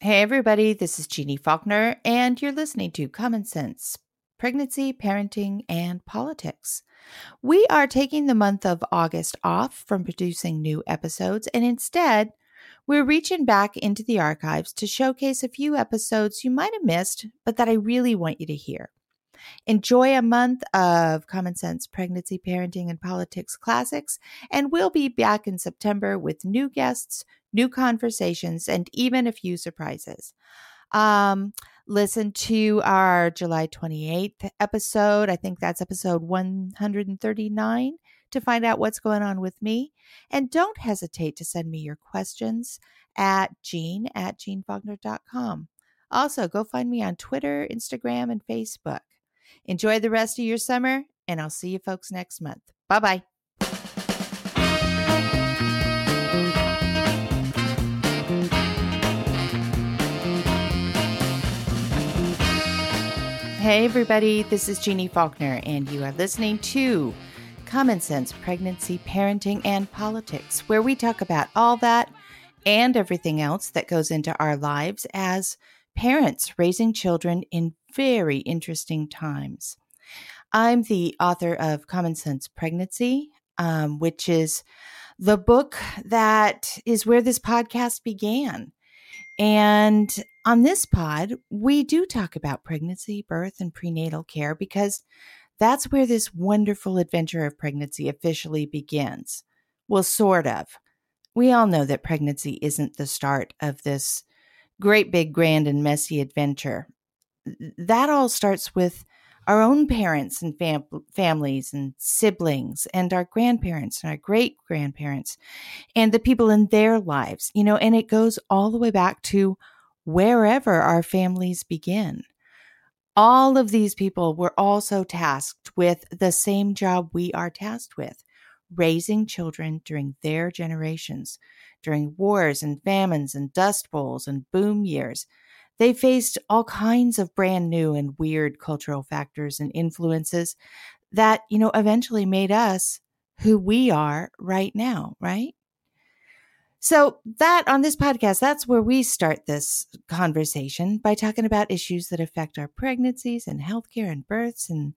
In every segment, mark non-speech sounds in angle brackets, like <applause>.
Hey, everybody, this is Jeanne Faulkner, and you're listening to Common Sense Pregnancy, Parenting, and Politics. We are taking the month of August off from producing new episodes, and instead, we're reaching back into the archives to showcase a few episodes you might have missed, but that I really want you to hear. Enjoy a month of Common Sense Pregnancy, Parenting, and Politics classics, and we'll be back in September with new guests, new conversations, and even a few surprises. Um, listen to our July 28th episode. I think that's episode 139 to find out what's going on with me. And don't hesitate to send me your questions at jean at jeannefaulkner.com. Also, go find me on Twitter, Instagram, and Facebook. Enjoy the rest of your summer, and I'll see you folks next month. Bye bye. Hey, everybody, this is Jeanne Faulkner, and you are listening to Common Sense Pregnancy, Parenting, and Politics, where we talk about all that and everything else that goes into our lives as parents raising children in very interesting times. I'm the author of Common Sense Pregnancy, um, which is the book that is where this podcast began. And on this pod, we do talk about pregnancy, birth, and prenatal care because that's where this wonderful adventure of pregnancy officially begins. Well, sort of. We all know that pregnancy isn't the start of this great, big, grand, and messy adventure. That all starts with our own parents and fam- families and siblings and our grandparents and our great grandparents and the people in their lives, you know, and it goes all the way back to wherever our families begin. All of these people were also tasked with the same job we are tasked with raising children during their generations, during wars and famines and dust bowls and boom years. They faced all kinds of brand new and weird cultural factors and influences that, you know, eventually made us who we are right now, right? So, that on this podcast, that's where we start this conversation by talking about issues that affect our pregnancies and healthcare and births. And,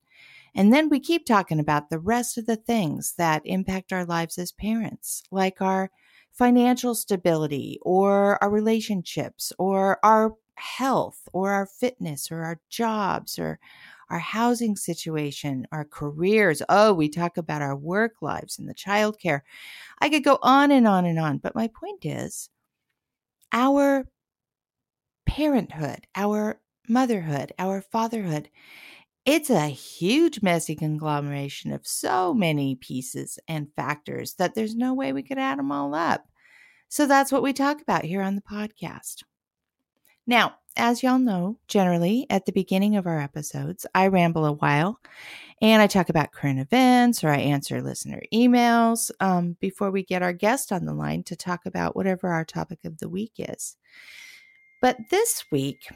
and then we keep talking about the rest of the things that impact our lives as parents, like our financial stability or our relationships or our health or our fitness or our jobs or our housing situation, our careers. Oh, we talk about our work lives and the childcare. I could go on and on and on. But my point is our parenthood, our motherhood, our fatherhood, it's a huge, messy conglomeration of so many pieces and factors that there's no way we could add them all up. So that's what we talk about here on the podcast. Now, as y'all know, generally at the beginning of our episodes, I ramble a while and I talk about current events or I answer listener emails um, before we get our guest on the line to talk about whatever our topic of the week is. But this week,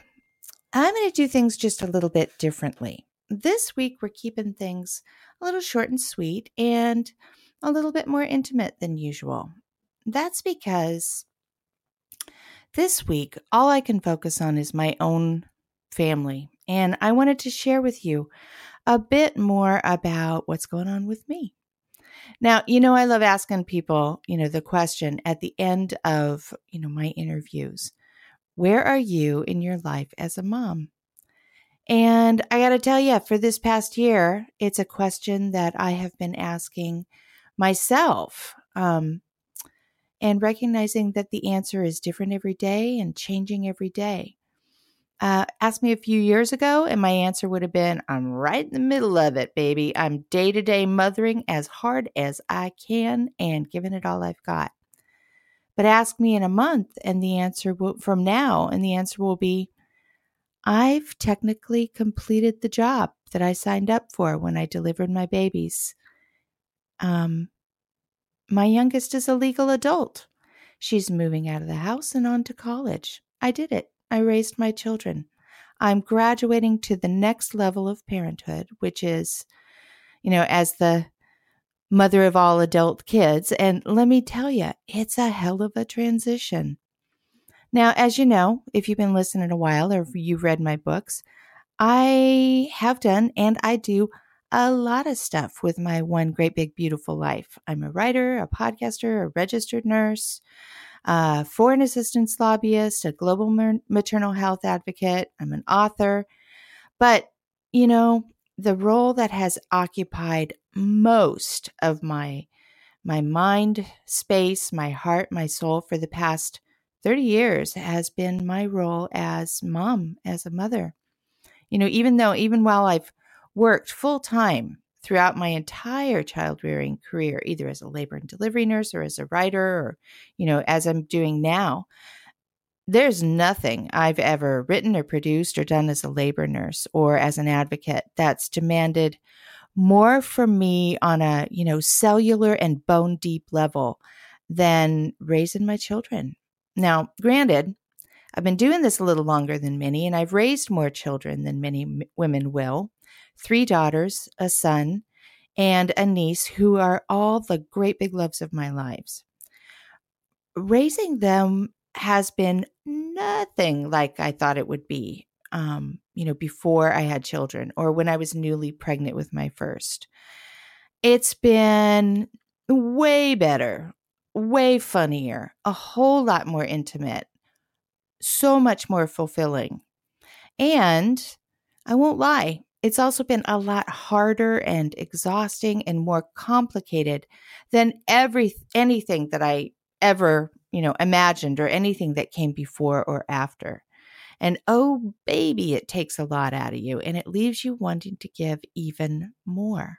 I'm going to do things just a little bit differently. This week, we're keeping things a little short and sweet and a little bit more intimate than usual. That's because this week, all I can focus on is my own family. And I wanted to share with you a bit more about what's going on with me. Now, you know, I love asking people, you know, the question at the end of, you know, my interviews Where are you in your life as a mom? And I got to tell you, for this past year, it's a question that I have been asking myself. Um, and recognizing that the answer is different every day and changing every day. Uh, ask me a few years ago, and my answer would have been I'm right in the middle of it, baby. I'm day to day mothering as hard as I can and giving it all I've got. But ask me in a month, and the answer will, from now, and the answer will be I've technically completed the job that I signed up for when I delivered my babies. Um, my youngest is a legal adult. She's moving out of the house and on to college. I did it. I raised my children. I'm graduating to the next level of parenthood, which is, you know, as the mother of all adult kids. And let me tell you, it's a hell of a transition. Now, as you know, if you've been listening a while or you've read my books, I have done and I do a lot of stuff with my one great big beautiful life. I'm a writer, a podcaster, a registered nurse, a foreign assistance lobbyist, a global maternal health advocate. I'm an author. But, you know, the role that has occupied most of my my mind space, my heart, my soul for the past 30 years has been my role as mom, as a mother. You know, even though, even while I've worked full time throughout my entire child rearing career, either as a labor and delivery nurse or as a writer or, you know, as I'm doing now, there's nothing I've ever written or produced or done as a labor nurse or as an advocate that's demanded more from me on a, you know, cellular and bone deep level than raising my children. Now, granted, I've been doing this a little longer than many, and I've raised more children than many m- women will three daughters, a son, and a niece who are all the great big loves of my lives. Raising them has been nothing like I thought it would be, um, you know, before I had children or when I was newly pregnant with my first. It's been way better, way funnier, a whole lot more intimate, so much more fulfilling. And I won't lie, it's also been a lot harder and exhausting and more complicated than every anything that I ever, you know, imagined or anything that came before or after. And oh baby, it takes a lot out of you and it leaves you wanting to give even more.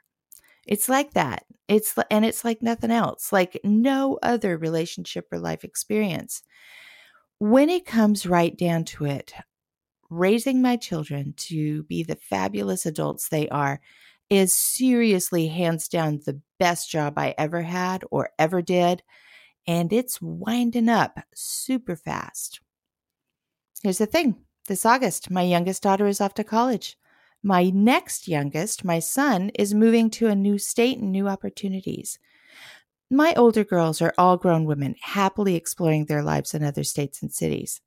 It's like that. It's and it's like nothing else, like no other relationship or life experience. When it comes right down to it, raising my children to be the fabulous adults they are is seriously hands down the best job I ever had or ever did. And it's winding up super fast. Here's the thing this August, my youngest daughter is off to college. My next youngest, my son, is moving to a new state and new opportunities. My older girls are all grown women, happily exploring their lives in other states and cities.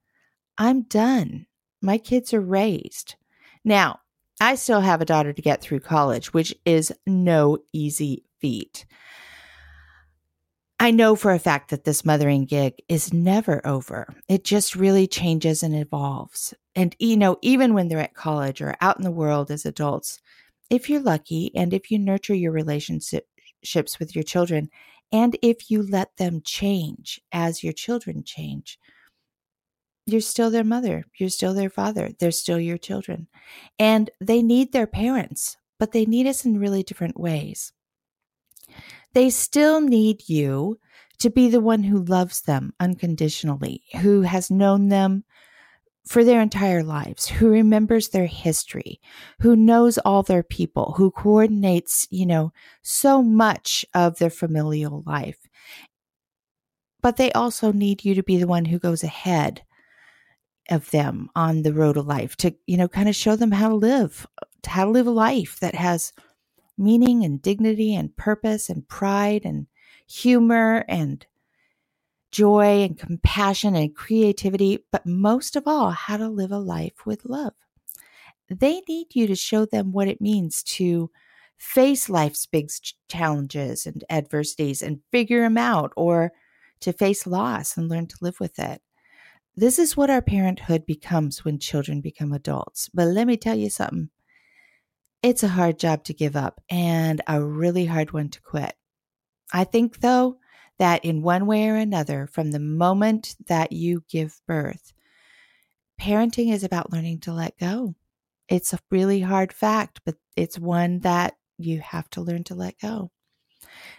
I'm done my kids are raised. Now, I still have a daughter to get through college, which is no easy feat. I know for a fact that this mothering gig is never over. It just really changes and evolves. And, you know, even when they're at college or out in the world as adults, if you're lucky and if you nurture your relationships with your children, and if you let them change as your children change, you're still their mother. You're still their father. They're still your children. And they need their parents, but they need us in really different ways. They still need you to be the one who loves them unconditionally, who has known them for their entire lives, who remembers their history, who knows all their people, who coordinates, you know, so much of their familial life. But they also need you to be the one who goes ahead of them on the road of life to, you know, kind of show them how to live, how to live a life that has meaning and dignity and purpose and pride and humor and joy and compassion and creativity, but most of all, how to live a life with love. They need you to show them what it means to face life's big challenges and adversities and figure them out, or to face loss and learn to live with it. This is what our parenthood becomes when children become adults. But let me tell you something it's a hard job to give up and a really hard one to quit. I think, though, that in one way or another, from the moment that you give birth, parenting is about learning to let go. It's a really hard fact, but it's one that you have to learn to let go.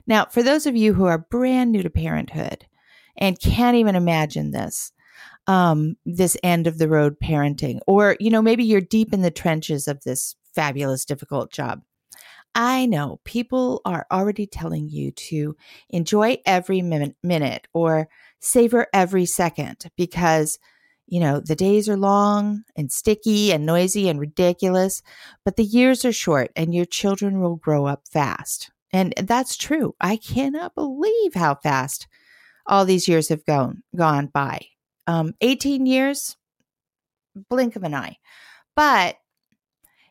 Now, for those of you who are brand new to parenthood and can't even imagine this, um, this end of the road parenting, or, you know, maybe you're deep in the trenches of this fabulous, difficult job. I know people are already telling you to enjoy every minute or savor every second because, you know, the days are long and sticky and noisy and ridiculous, but the years are short and your children will grow up fast. And that's true. I cannot believe how fast all these years have gone gone by. Um, 18 years, blink of an eye. But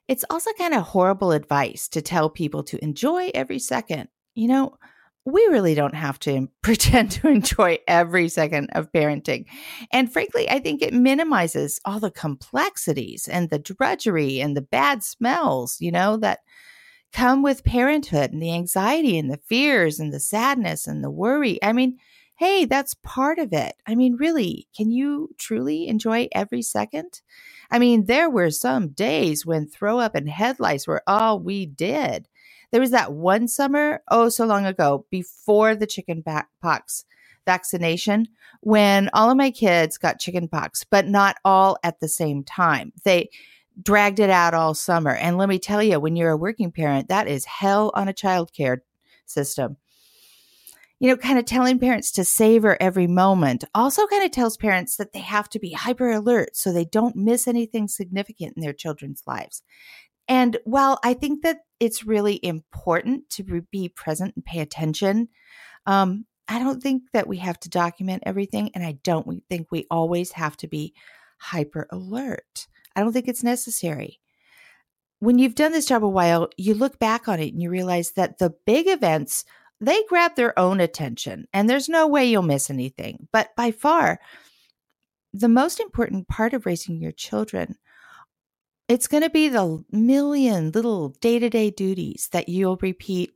it's also kind of horrible advice to tell people to enjoy every second. You know, we really don't have to <laughs> pretend to enjoy every second of parenting. And frankly, I think it minimizes all the complexities and the drudgery and the bad smells, you know, that come with parenthood and the anxiety and the fears and the sadness and the worry. I mean, hey, that's part of it. I mean, really, can you truly enjoy every second? I mean, there were some days when throw up and head lice were all we did. There was that one summer, oh, so long ago, before the chicken pox vaccination, when all of my kids got chicken pox, but not all at the same time. They dragged it out all summer. And let me tell you, when you're a working parent, that is hell on a child care system. You know, kind of telling parents to savor every moment also kind of tells parents that they have to be hyper alert so they don't miss anything significant in their children's lives. And while I think that it's really important to be present and pay attention, um, I don't think that we have to document everything. And I don't think we always have to be hyper alert. I don't think it's necessary. When you've done this job a while, you look back on it and you realize that the big events, they grab their own attention and there's no way you'll miss anything. But by far, the most important part of raising your children it's going to be the million little day to day duties that you'll repeat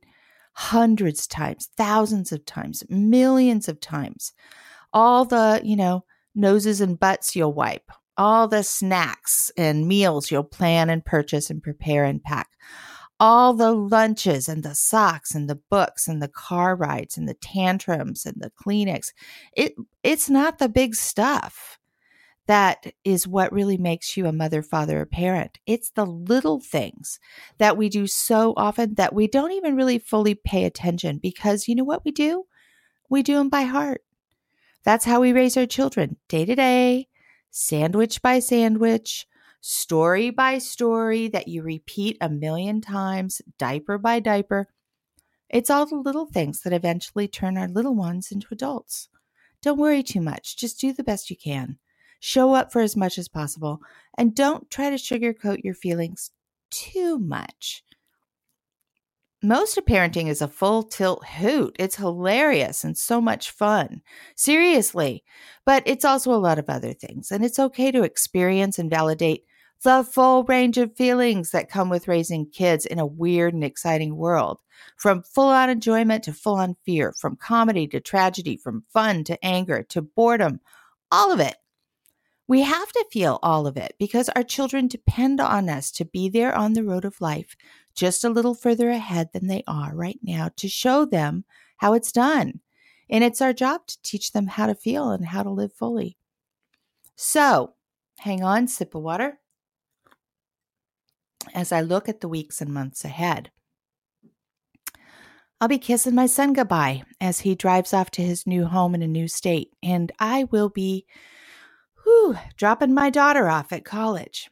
hundreds of times, thousands of times, millions of times. All the, you know, noses and butts you'll wipe, all the snacks and meals you'll plan and purchase and prepare and pack, all the lunches and the socks and the books and the car rides and the tantrums and the Kleenex. It it's not the big stuff that is what really makes you a mother, father, or parent. It's the little things that we do so often that we don't even really fully pay attention because you know what we do? We do them by heart. That's how we raise our children day to day, sandwich by sandwich, story by story that you repeat a million times, diaper by diaper. It's all the little things that eventually turn our little ones into adults. Don't worry too much. Just do the best you can. Show up for as much as possible and don't try to sugarcoat your feelings too much. Most of parenting is a full tilt hoot. It's hilarious and so much fun. Seriously. But it's also a lot of other things. And it's okay to experience and validate the full range of feelings that come with raising kids in a weird and exciting world. From full on enjoyment to full on fear, from comedy to tragedy, from fun to anger to boredom, all of it. We have to feel all of it because our children depend on us to be there on the road of life just a little further ahead than they are right now to show them how it's done. And it's our job to teach them how to feel and how to live fully. So, hang on, sip of water. As I look at the weeks and months ahead, I'll be kissing my son goodbye as he drives off to his new home in a new state, and I will be whew, dropping my daughter off at college.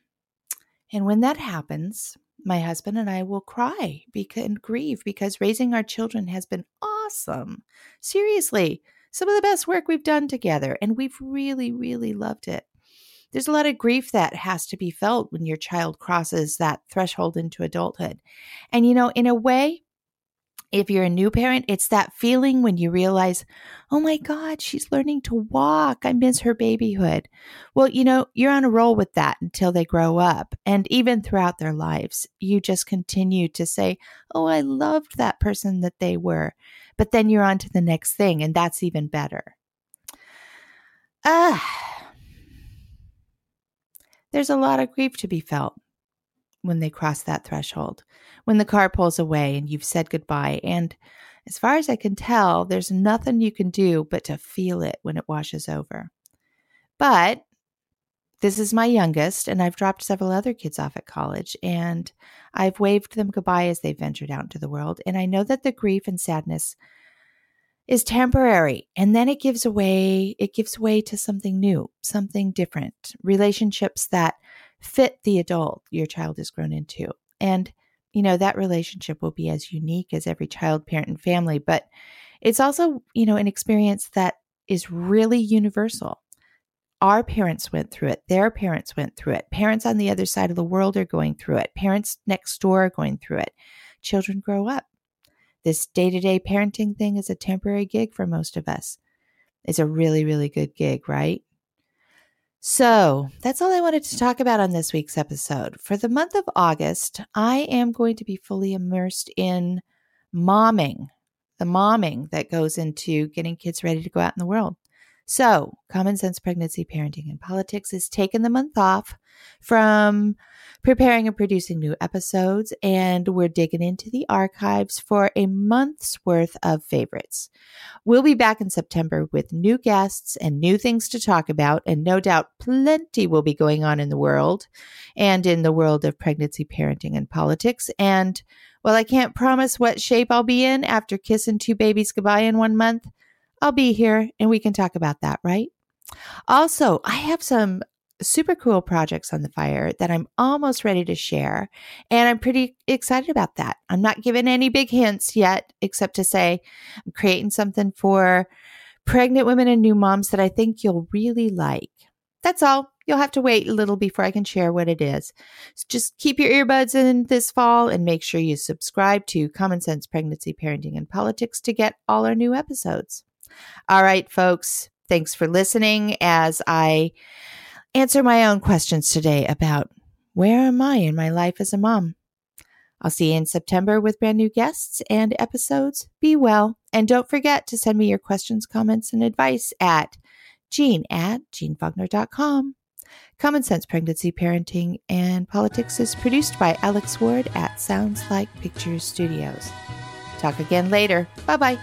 And when that happens, my husband and I will cry and grieve because raising our children has been awesome. Seriously, some of the best work we've done together, and we've really, really loved it. There's a lot of grief that has to be felt when your child crosses that threshold into adulthood. And, you know, in a way, if you're a new parent, it's that feeling when you realize, oh my God, she's learning to walk. I miss her babyhood. Well, you know, you're on a roll with that until they grow up. And even throughout their lives, you just continue to say, oh, I loved that person that they were. But then you're on to the next thing, and that's even better. Ah, there's a lot of grief to be felt when they cross that threshold, when the car pulls away and you've said goodbye. And as far as I can tell, there's nothing you can do but to feel it when it washes over. But this is my youngest, and I've dropped several other kids off at college, and I've waved them goodbye as they ventured out into the world. And I know that the grief and sadness is temporary and then it gives away it gives way to something new something different relationships that fit the adult your child has grown into. And, you know, that relationship will be as unique as every child, parent, and family, but it's also, you know, an experience that is really universal. our parents went through it, their parents went through it, parents on the other side of the world are going through it, parents next door are going through it. Children grow up. This day to day parenting thing is a temporary gig for most of us. It's a really, really good gig, right? So that's all I wanted to talk about on this week's episode. For the month of August, I am going to be fully immersed in momming, the momming that goes into getting kids ready to go out in the world. So, Common Sense Pregnancy, Parenting, and Politics is taking the month off from preparing and producing new episodes, and we're digging into the archives for a month's worth of favorites. We'll be back in September with new guests and new things to talk about, and no doubt plenty will be going on in the world and in the world of pregnancy, parenting, and politics. And while I can't promise what shape I'll be in after kissing two babies goodbye in one month, I'll be here and we can talk about that, right? Also, I have some super cool projects on the fire that I'm almost ready to share. And I'm pretty excited about that. I'm not giving any big hints yet, except to say I'm creating something for pregnant women and new moms that I think you'll really like. That's all. You'll have to wait a little before I can share what it is. So just keep your earbuds in this fall and make sure you subscribe to Common Sense Pregnancy, Parenting, and Politics to get all our new episodes. All right, folks, thanks for listening as I answer my own questions today about where am I in my life as a mom? I'll see you in September with brand new guests and episodes. Be well. And don't forget to send me your questions, comments, and advice at gene at jeannefaulkner.com. Common Sense Pregnancy, Parenting, and Politics is produced by Alex Ward at Sounds Like Pictures Studios. Talk again later. Bye bye.